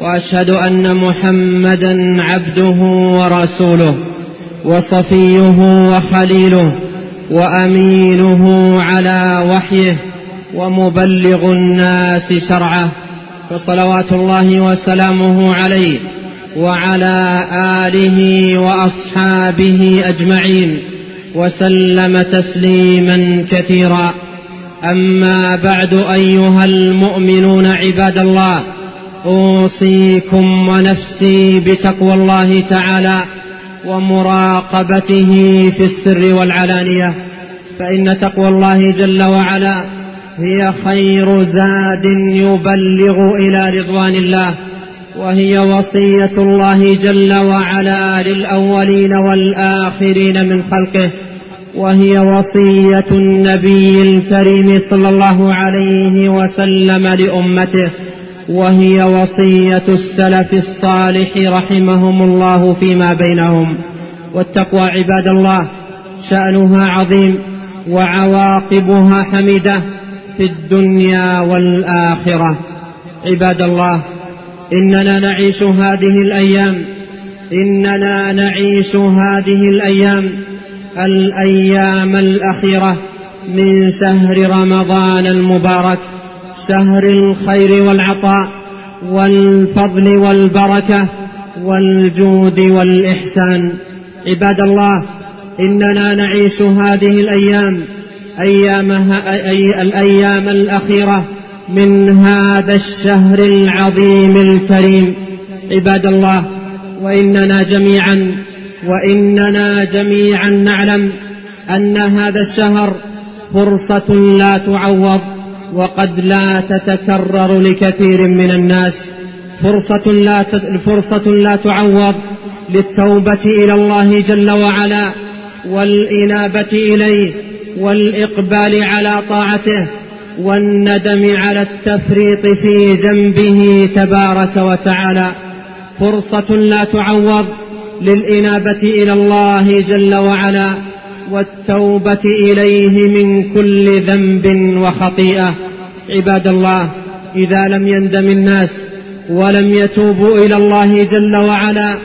وأشهد أن محمدا عبده ورسوله وصفيه وخليله وأمينه على وحيه ومبلغ الناس شرعه فصلوات الله وسلامه عليه وعلى آله وأصحابه أجمعين وسلم تسليما كثيرا. أما بعد أيها المؤمنون عباد الله أوصيكم ونفسي بتقوى الله تعالى ومراقبته في السر والعلانية فإن تقوى الله جل وعلا هي خير زاد يبلغ إلى رضوان الله وهي وصية الله جل وعلا للأولين والآخرين من خلقه وهي وصية النبي الكريم صلى الله عليه وسلم لأمته. وهي وصية السلف الصالح رحمهم الله فيما بينهم. والتقوى عباد الله شأنها عظيم وعواقبها حميدة في الدنيا والآخرة. عباد الله إننا نعيش هذه الأيام إننا نعيش هذه الأيام الأيام الأخيرة من شهر رمضان المبارك. شهر الخير والعطاء والفضل والبركة والجود والإحسان. عباد الله إننا نعيش هذه الأيام ايامها أي الأيام الأخيرة من هذا الشهر العظيم الكريم. عباد الله وإننا جميعا وإننا جميعا نعلم أن هذا الشهر فرصة لا تعوض. وقد لا تتكرر لكثير من الناس. فرصة لا فرصة لا تعوض للتوبة إلى الله جل وعلا والإنابة إليه والإقبال على طاعته والندم على التفريط في ذنبه تبارك وتعالى. فرصة لا تعوض للإنابة إلى الله جل وعلا والتوبة إليه من كل ذنب وخطيئة. عباد الله إذا لم يندم الناس ولم يتوبوا إلى الله جل وعلا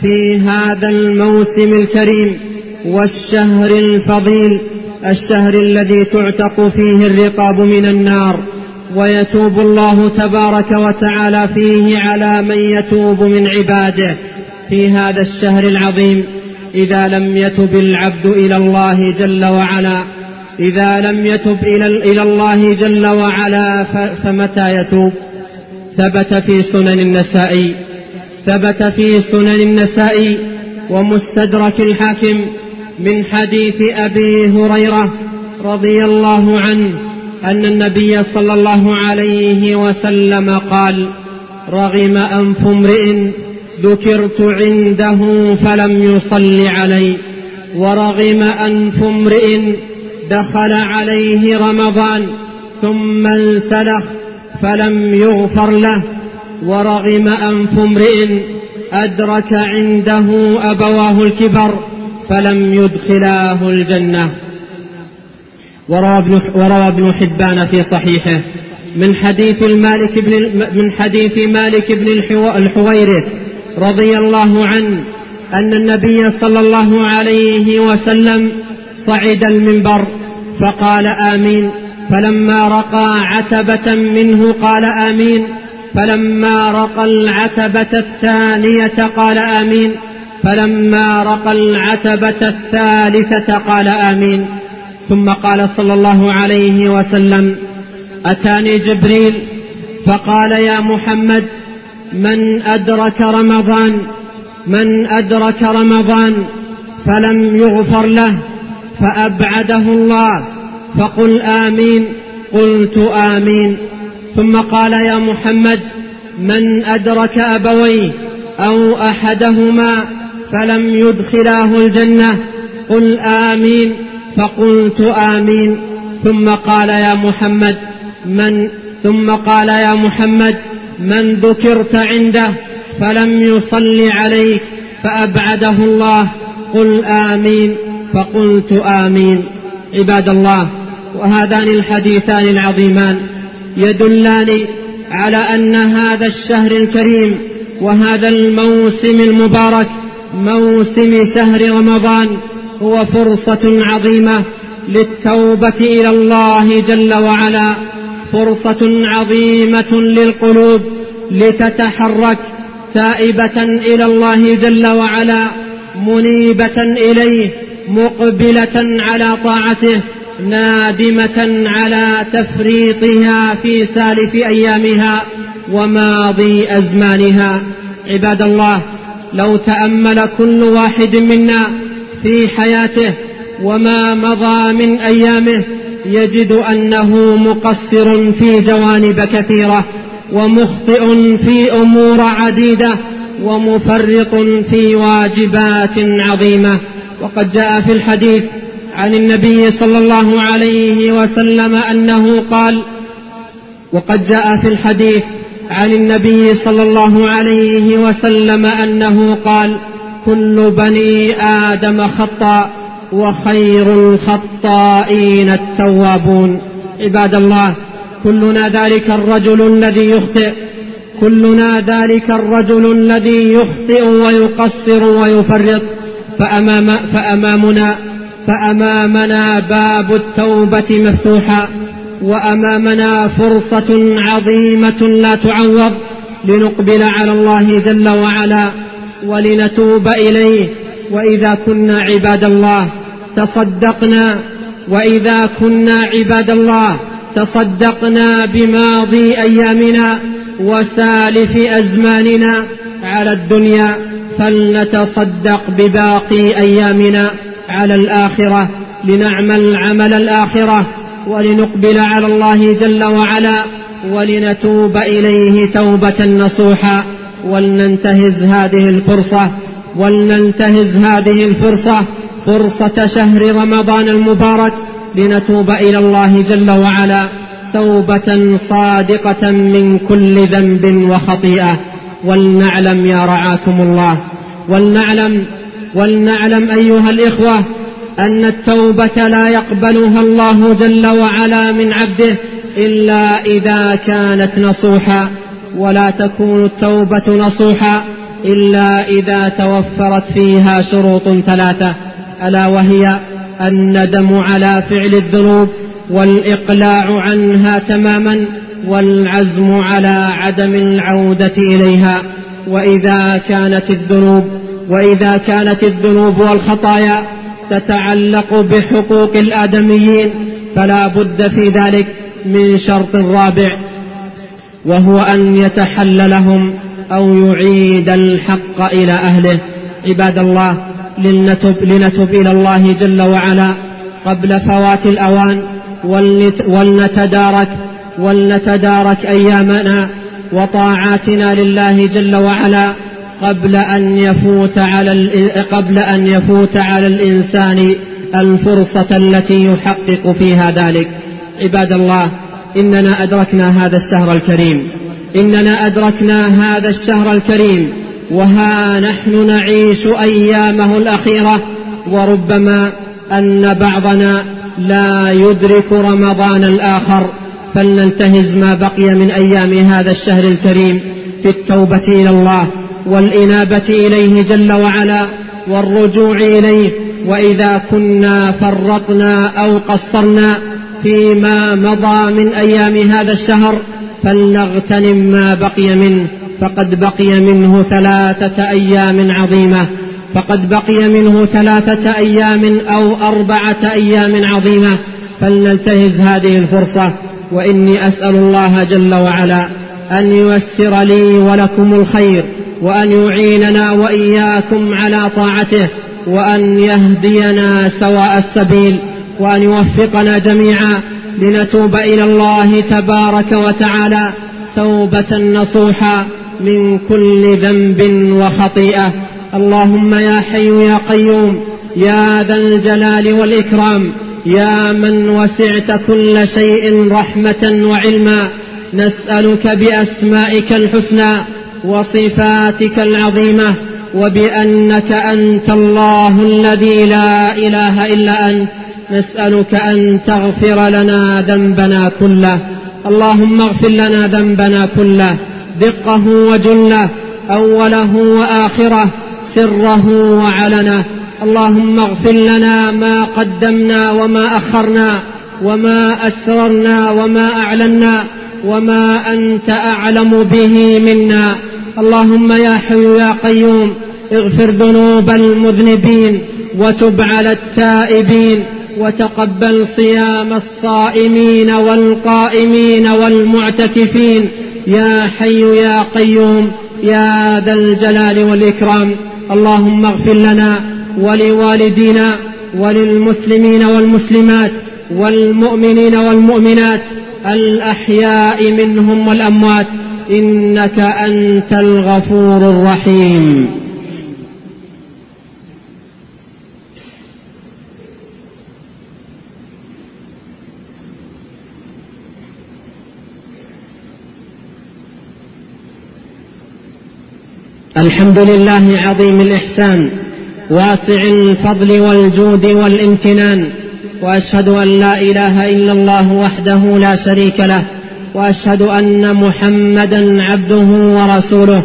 في هذا الموسم الكريم والشهر الفضيل الشهر الذي تعتق فيه الرقاب من النار ويتوب الله تبارك وتعالى فيه على من يتوب من عباده في هذا الشهر العظيم. إذا لم يتب العبد إلى الله جل وعلا إذا لم يتب إلى, إلى الله جل وعلا فمتى يتوب؟ ثبت في سنن النسائي ثبت في سنن النسائي ومستدرك الحاكم من حديث أبي هريرة رضي الله عنه أن النبي صلى الله عليه وسلم قال رغم أنف امرئ ذكرت عنده فلم يصل علي ورغم أنف امرئ دخل عليه رمضان ثم انسلخ فلم يغفر له ورغم أنف امرئ أدرك عنده أبواه الكبر فلم يدخلاه الجنة. وروى ابن, وروى ابن حبان في صحيحه من حديث المالك بن من حديث مالك بن الحويرث رضي الله عنه أن النبي صلى الله عليه وسلم صعد المنبر فقال آمين. فلما رقى عتبة منه قال آمين. فلما رقى العتبة الثانية قال آمين. فلما رقى العتبة الثالثة قال آمين. ثم قال صلى الله عليه وسلم أتاني جبريل؟ فقال يا محمد من أدرك رمضان من أدرك رمضان فلم يغفر له فأبعده الله فقل آمين قلت آمين. ثم قال يا محمد من أدرك أبويه أو أحدهما فلم يدخلاه الجنة قل آمين فقلت آمين. ثم قال يا محمد من ثم قال يا محمد من ذكرت عنده فلم يصل عليك فأبعده الله. قل آمين. فقلت آمين. عباد الله وهذان الحديثان العظيمان يدلان على أن هذا الشهر الكريم وهذا الموسم المبارك موسم شهر رمضان هو فرصة عظيمة للتوبة إلى الله جل وعلا. فرصة عظيمة للقلوب لتتحرك تائبة إلى الله جل وعلا منيبة إليه مقبلة على طاعته نادمة على تفريطها في سالف أيامها وماضي أزمانها. عباد الله لو تأمل كل واحد منا في حياته وما مضى من أيامه يجد أنه مقصر في جوانب كثيرة ومخطئ في أمور عديدة ومفرط في واجبات عظيمة. وقد جاء في الحديث عن النبي صلى الله عليه وسلم أنه قال وقد جاء في الحديث عن النبي صلى الله عليه وسلم أنه قال كل بني آدم خطأ وخير الخطائين التوابون. عباد الله كلنا ذلك الرجل الذي يخطئ. كلنا ذلك الرجل الذي يخطئ ويقصر ويفرط. فأمام فأمامنا فأمامنا باب التوبة مفتوحا. وأمامنا فرصة عظيمة لا تعوض. لنقبل على الله جل وعلا ولنتوب إليه. وإذا كنا عباد الله تصدقنا وإذا كنا عباد الله تصدقنا بماضي أيامنا وسالف أزماننا على الدنيا فلنتصدق بباقي أيامنا على الآخرة لنعمل عمل الآخرة ولنقبل على الله جل وعلا ولنتوب إليه توبة نصوحا ولننتهز هذه الفرصة. ولننتهز هذه الفرصة فرصة شهر رمضان المبارك لنتوب إلى الله جل وعلا توبة صادقة من كل ذنب وخطيئة. ولنعلم يا رعاكم الله ولنعلم ولنعلم أيها الإخوة أن التوبة لا يقبلها الله جل وعلا من عبده إلا إذا كانت نصوحا ولا تكون التوبة نصوحا. إلا إذا توفرت فيها شروط ثلاثة ألا وهي الندم على فعل الذنوب والإقلاع عنها تماما والعزم على عدم العودة إليها. وإذا كانت الذنوب وإذا كانت الذنوب والخطايا تتعلق بحقوق الآدميين فلا بد في ذلك من شرط رابع وهو أن يتحل لهم أو يعيد الحق إلى أهله. عباد الله لنتب, لنتب إلى الله جل وعلا قبل فوات الأوان ولنتدارك ولنتدارك أيامنا وطاعاتنا لله جل وعلا قبل أن يفوت على قبل أن يفوت على الإنسان الفرصة التي يحقق فيها ذلك. عباد الله إننا أدركنا هذا الشهر الكريم. إننا أدركنا هذا الشهر الكريم وها نحن نعيش أيامه الأخيرة وربما أن بعضنا لا يدرك رمضان الآخر. فلننتهز ما بقي من أيام هذا الشهر الكريم في التوبة إلى الله والإنابة إليه جل وعلا والرجوع إليه. وإذا كنا فرطنا أو قصرنا فيما مضى من أيام هذا الشهر فلنغتنم ما بقي منه فقد بقي منه ثلاثة أيام عظيمة فقد بقي منه ثلاثة أيام أو أربعة أيام عظيمة. فلنلتهز هذه الفرصة وإني أسأل الله جل وعلا أن ييسر لي ولكم الخير وأن يعيننا وإياكم على طاعته وأن يهدينا سواء السبيل وأن يوفقنا جميعا. لنتوب إلى الله تبارك وتعالى توبة نصوحا من كل ذنب وخطيئة. اللهم يا حي يا قيوم يا ذا الجلال والإكرام يا من وسعت كل شيء رحمة وعلما. نسألك بأسمائك الحسنى وصفاتك العظيمة وبأنك أنت الله الذي لا إله إلا أنت. نسألك أن تغفر لنا ذنبنا كله. اللهم اغفر لنا ذنبنا كله. دقه وجله أوله وآخره سره وعلنه. اللهم اغفر لنا ما قدمنا وما أخرنا وما أسررنا وما أعلنا وما أنت أعلم به منا. اللهم يا حي يا قيوم اغفر ذنوب المذنبين وتب على التائبين. وتقبل صيام الصائمين والقائمين والمعتكفين. يا حي يا قيوم يا ذا الجلال والإكرام. اللهم اغفر لنا ولوالدينا وللمسلمين والمسلمات والمؤمنين والمؤمنات الأحياء منهم والأموات. إنك أنت الغفور الرحيم. الحمد لله عظيم الإحسان واسع الفضل والجود والامتنان وأشهد أن لا إله إلا الله وحده لا شريك له وأشهد أن محمدا عبده ورسوله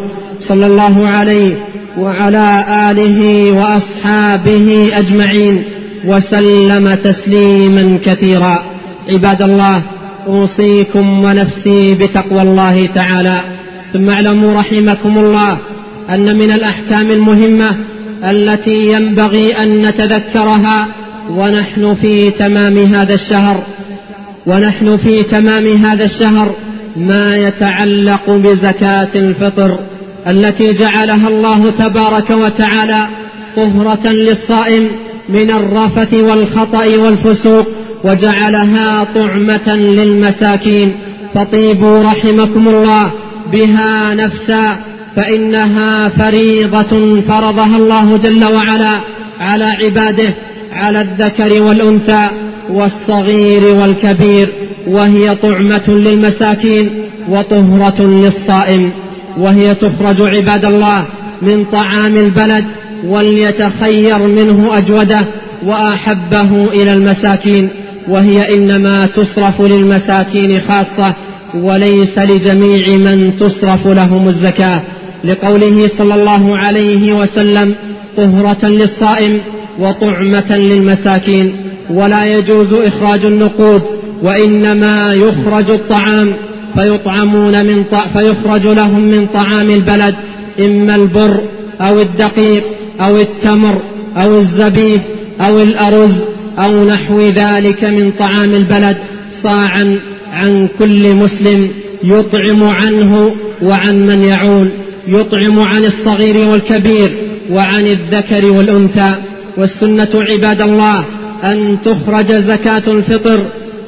صلى الله عليه وعلى آله وأصحابه أجمعين وسلم تسليما كثيرا. عباد الله أوصيكم ونفسي بتقوى الله تعالى. ثم اعلموا رحمكم الله أن من الأحكام المهمة التي ينبغي أن نتذكرها ونحن في تمام هذا الشهر ونحن في تمام هذا الشهر ما يتعلق بزكاة الفطر التي جعلها الله تبارك وتعالى طهرة للصائم من الرفث والخطأ والفسوق وجعلها طعمة للمساكين. فطيبوا رحمكم الله بها نفسا. فإنها فريضة فرضها الله جل وعلا على عباده على الذكر والأنثى والصغير والكبير وهي طعمة للمساكين وطهرة للصائم وهي تخرج عباد الله من طعام البلد وليتخير منه أجوده وأحبه إلى المساكين وهي إنما تصرف للمساكين خاصة وليس لجميع من تصرف لهم الزكاة. لقوله صلى الله عليه وسلم طهرة للصائم وطعمة للمساكين. ولا يجوز إخراج النقود وإنما يخرج الطعام فيطعمون من ط... فيخرج لهم من طعام البلد إما البر أو الدقيق أو التمر أو الزبيب أو الأرز أو نحو ذلك من طعام البلد. صاعا عن كل مسلم يطعم عنه وعن من يعول يطعم عن الصغير والكبير وعن الذكر والأنثى. والسنة عباد الله أن تخرج زكاة الفطر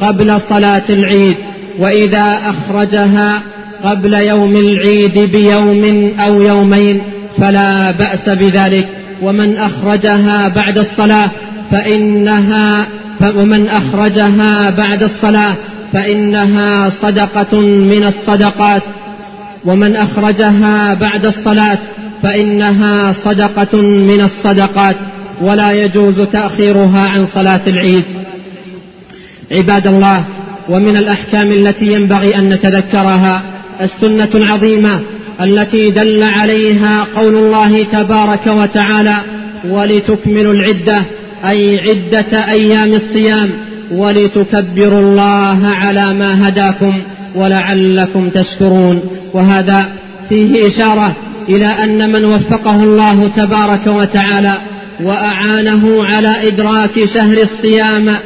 قبل صلاة العيد وإذا أخرجها قبل يوم العيد بيوم أو يومين فلا بأس بذلك. ومن أخرجها بعد الصلاة فإنها ومن أخرجها بعد الصلاة فإنها صدقة من الصدقات. ومن أخرجها بعد الصلاة فإنها صدقة من الصدقات ولا يجوز تأخيرها عن صلاة العيد. عباد الله ومن الأحكام التي ينبغي أن نتذكرها السنة العظيمة التي دل عليها قول الله تبارك وتعالى ولتكملوا العدة أي عدة أيام الصيام ولتكبروا الله على ما هداكم ولعلكم تشكرون. وهذا فيه إشارة إلى أن من وفقه الله تبارك وتعالى وأعانه على إدراك شهر الصيام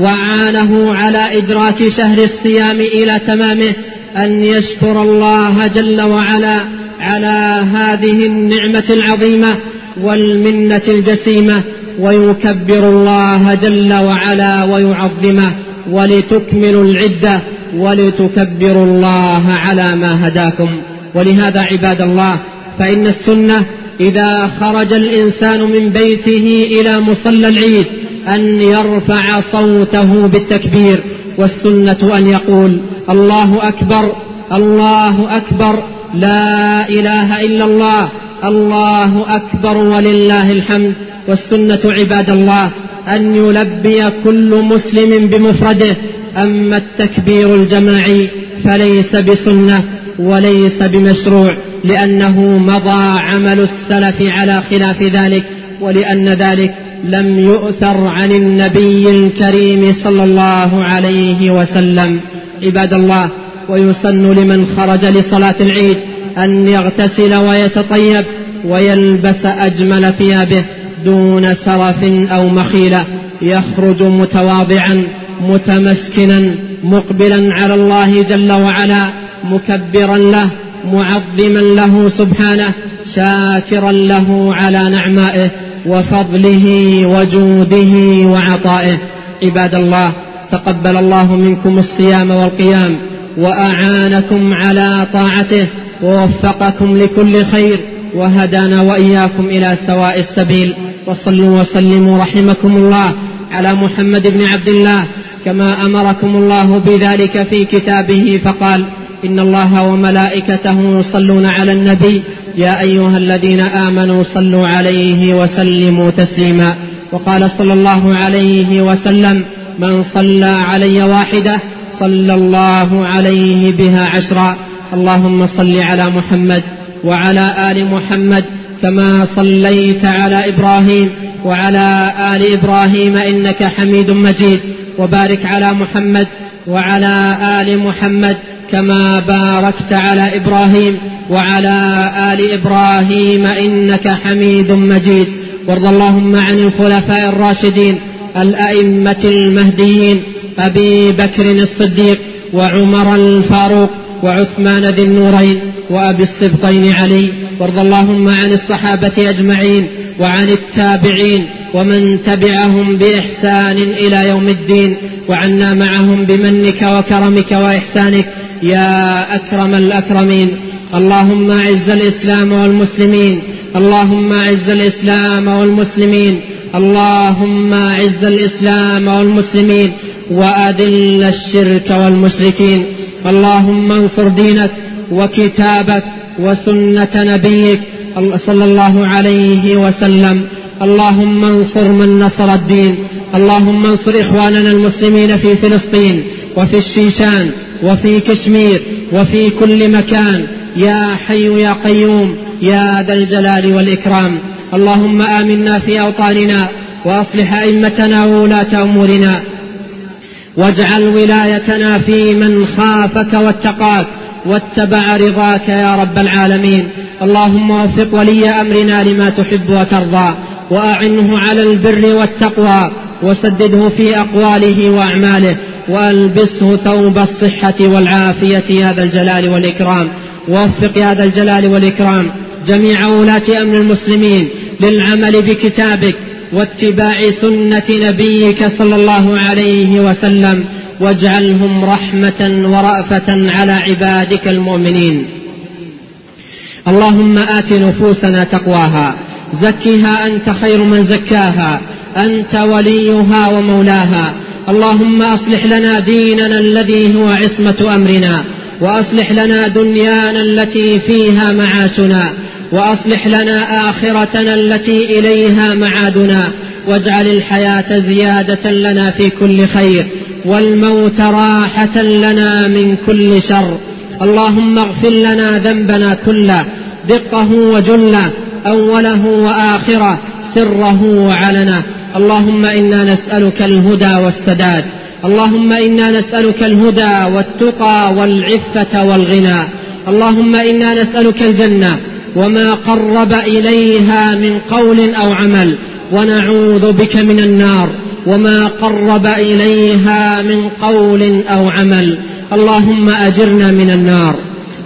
وعانه على إدراك شهر الصيام إلى تمامه أن يشكر الله جل وعلا على هذه النعمة العظيمة والمنة الجسيمة ويكبر الله جل وعلا ويعظمه ولتكملوا العدة. ولتكبروا الله على ما هداكم. ولهذا عباد الله فإن السنة إذا خرج الإنسان من بيته إلى مصلى العيد أن يرفع صوته بالتكبير والسنة أن يقول الله أكبر الله أكبر لا إله إلا الله الله أكبر ولله الحمد. والسنة عباد الله أن يلبي كل مسلم بمفرده أما التكبير الجماعي فليس بسنة وليس بمشروع لأنه مضى عمل السلف على خلاف ذلك ولأن ذلك لم يؤثر عن النبي الكريم صلى الله عليه وسلم. عباد الله ويسن لمن خرج لصلاة العيد أن يغتسل ويتطيب ويلبس أجمل ثيابه دون سرف أو مخيلة يخرج متواضعا متمسكنا مقبلا على الله جل وعلا مكبرا له معظما له سبحانه شاكرا له على نعمائه وفضله وجوده وعطائه. عباد الله تقبل الله منكم الصيام والقيام وأعانكم على طاعته ووفقكم لكل خير وهدانا وإياكم إلى سواء السبيل. وصلوا وسلموا رحمكم الله على محمد بن عبد الله كما أمركم الله بذلك في كتابه فقال إن الله وملائكته يصلون على النبي يا أيها الذين آمنوا صلوا عليه وسلموا تسليما. وقال صلى الله عليه وسلم من صلى علي واحدة صلى الله عليه بها عشرا. اللهم صل على محمد وعلى آل محمد كما صليت على إبراهيم وعلى آل إبراهيم إنك حميد مجيد. وبارك على محمد وعلى آل محمد كما باركت على إبراهيم وعلى آل إبراهيم إنك حميد مجيد. وارض اللهم عن الخلفاء الراشدين الأئمة المهديين أبي بكر الصديق وعمر الفاروق وعثمان ذي النورين وأبي السبطين علي. وارض اللهم عن الصحابة أجمعين وعن التابعين ومن تبعهم بإحسان إلى يوم الدين وعنا معهم بمنك وكرمك وإحسانك يا أكرم الأكرمين. اللهم أعز الإسلام والمسلمين اللهم أعز الإسلام والمسلمين اللهم أعز الإسلام والمسلمين وأذل الشرك والمشركين. اللهم انصر دينك وكتابك وسنة نبيك صلى الله عليه وسلم. اللهم انصر من نصر الدين. اللهم انصر إخواننا المسلمين في فلسطين وفي الشيشان وفي كشمير وفي كل مكان. يا حي يا قيوم يا ذا الجلال والإكرام. اللهم آمنا في أوطاننا وأصلح أئمتنا وولاة أمورنا. واجعل ولايتنا في من خافك واتقاك واتبع رضاك يا رب العالمين. اللهم وفق ولي أمرنا لما تحب وترضى. وأعنه على البر والتقوى وسدده في أقواله وأعماله وألبسه ثوب الصحة والعافية يا ذا الجلال والإكرام. ووفق يا ذا الجلال والإكرام جميع ولاة أمر المسلمين للعمل بكتابك واتباع سنة نبيك صلى الله عليه وسلم واجعلهم رحمة ورأفة على عبادك المؤمنين. اللهم آت نفوسنا تقواها. زكها أنت خير من زكاها أنت وليها ومولاها. اللهم أصلح لنا ديننا الذي هو عصمة أمرنا وأصلح لنا دنيانا التي فيها معاشنا وأصلح لنا آخرتنا التي إليها معادنا واجعل الحياة زيادة لنا في كل خير والموت راحة لنا من كل شر. اللهم اغفر لنا ذنبنا كله دقه وجله أوله وآخره سره وعلنه. اللهم إنا نسألك الهدى والسداد. اللهم إنا نسألك الهدى والتقى والعفة والغنى. اللهم إنا نسألك الجنة وما قرب إليها من قول أو عمل. ونعوذ بك من النار وما قرب إليها من قول أو عمل. اللهم أجرنا من النار.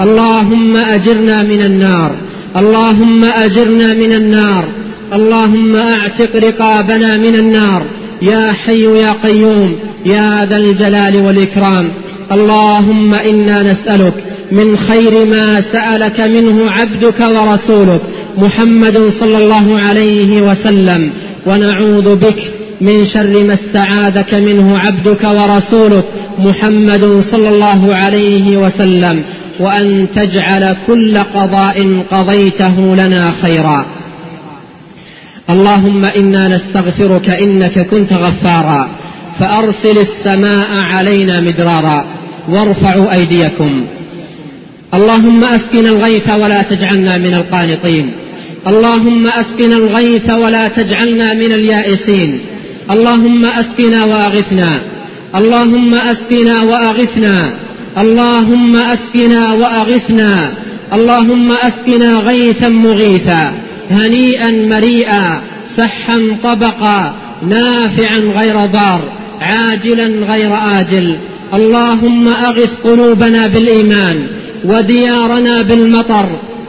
اللهم أجرنا من النار. اللهم أجرنا من النار. اللهم أعتق رقابنا من النار. يا حي يا قيوم يا ذا الجلال والإكرام. اللهم إنا نسألك من خير ما سألك منه عبدك ورسولك محمد صلى الله عليه وسلم. ونعوذ بك من شر ما استعاذك منه عبدك ورسولك محمد صلى الله عليه وسلم. وأن تجعل كل قضاء قضيته لنا خيرا. اللهم إنا نستغفرك إنك كنت غفارا. فأرسل السماء علينا مدرارا. وارفعوا أيديكم. اللهم أسقنا الغيث ولا تجعلنا من القانطين. اللهم أسقنا الغيث ولا تجعلنا من اليائسين. اللهم أسقنا وأغثنا. اللهم أسقنا وأغثنا. اللهم أسقنا وأغثنا. اللهم أسقنا غيثا مغيثا. هنيئا مريئا. سحا طبقا. نافعا غير ضار. عاجلا غير آجل. اللهم أغث قلوبنا بالإيمان. وديارنا بالمطر.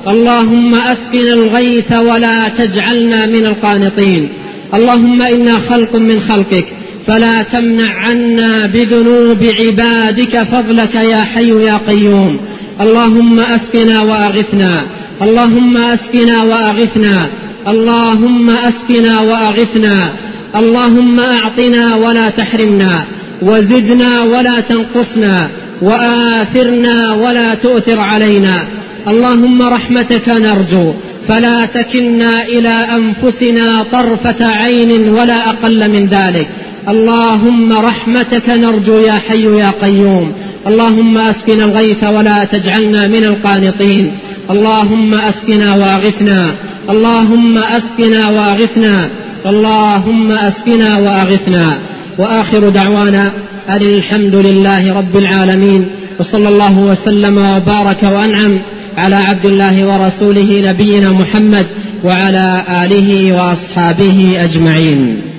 اللهم أسقنا الغيث ولا تجعلنا من القانطين. اللهم إنا خلق من خلقك. فلا تمنع عنا بذنوب عبادك فضلك يا حي يا قيوم. اللهم أسقنا وأغثنا. اللهم أسقنا وأغثنا. اللهم أسقنا وأغثنا. اللهم أعطنا ولا تحرمنا. وزدنا ولا تنقصنا. وآثرنا ولا تؤثر علينا. اللهم رحمتك نرجو. فلا تكلنا إلى أنفسنا طرفة عين ولا أقل من ذلك. اللهم رحمتك نرجو يا حي يا قيوم. اللهم أسقنا الغيث ولا تجعلنا من القانطين. اللهم أسقنا وأغثنا. اللهم أسقنا وأغثنا. اللهم أسقنا وأغثنا. وآخر دعوانا أن الحمد لله رب العالمين. وصلى الله وسلم وبارك وأنعم على عبد الله ورسوله نبينا محمد وعلى آله وأصحابه أجمعين.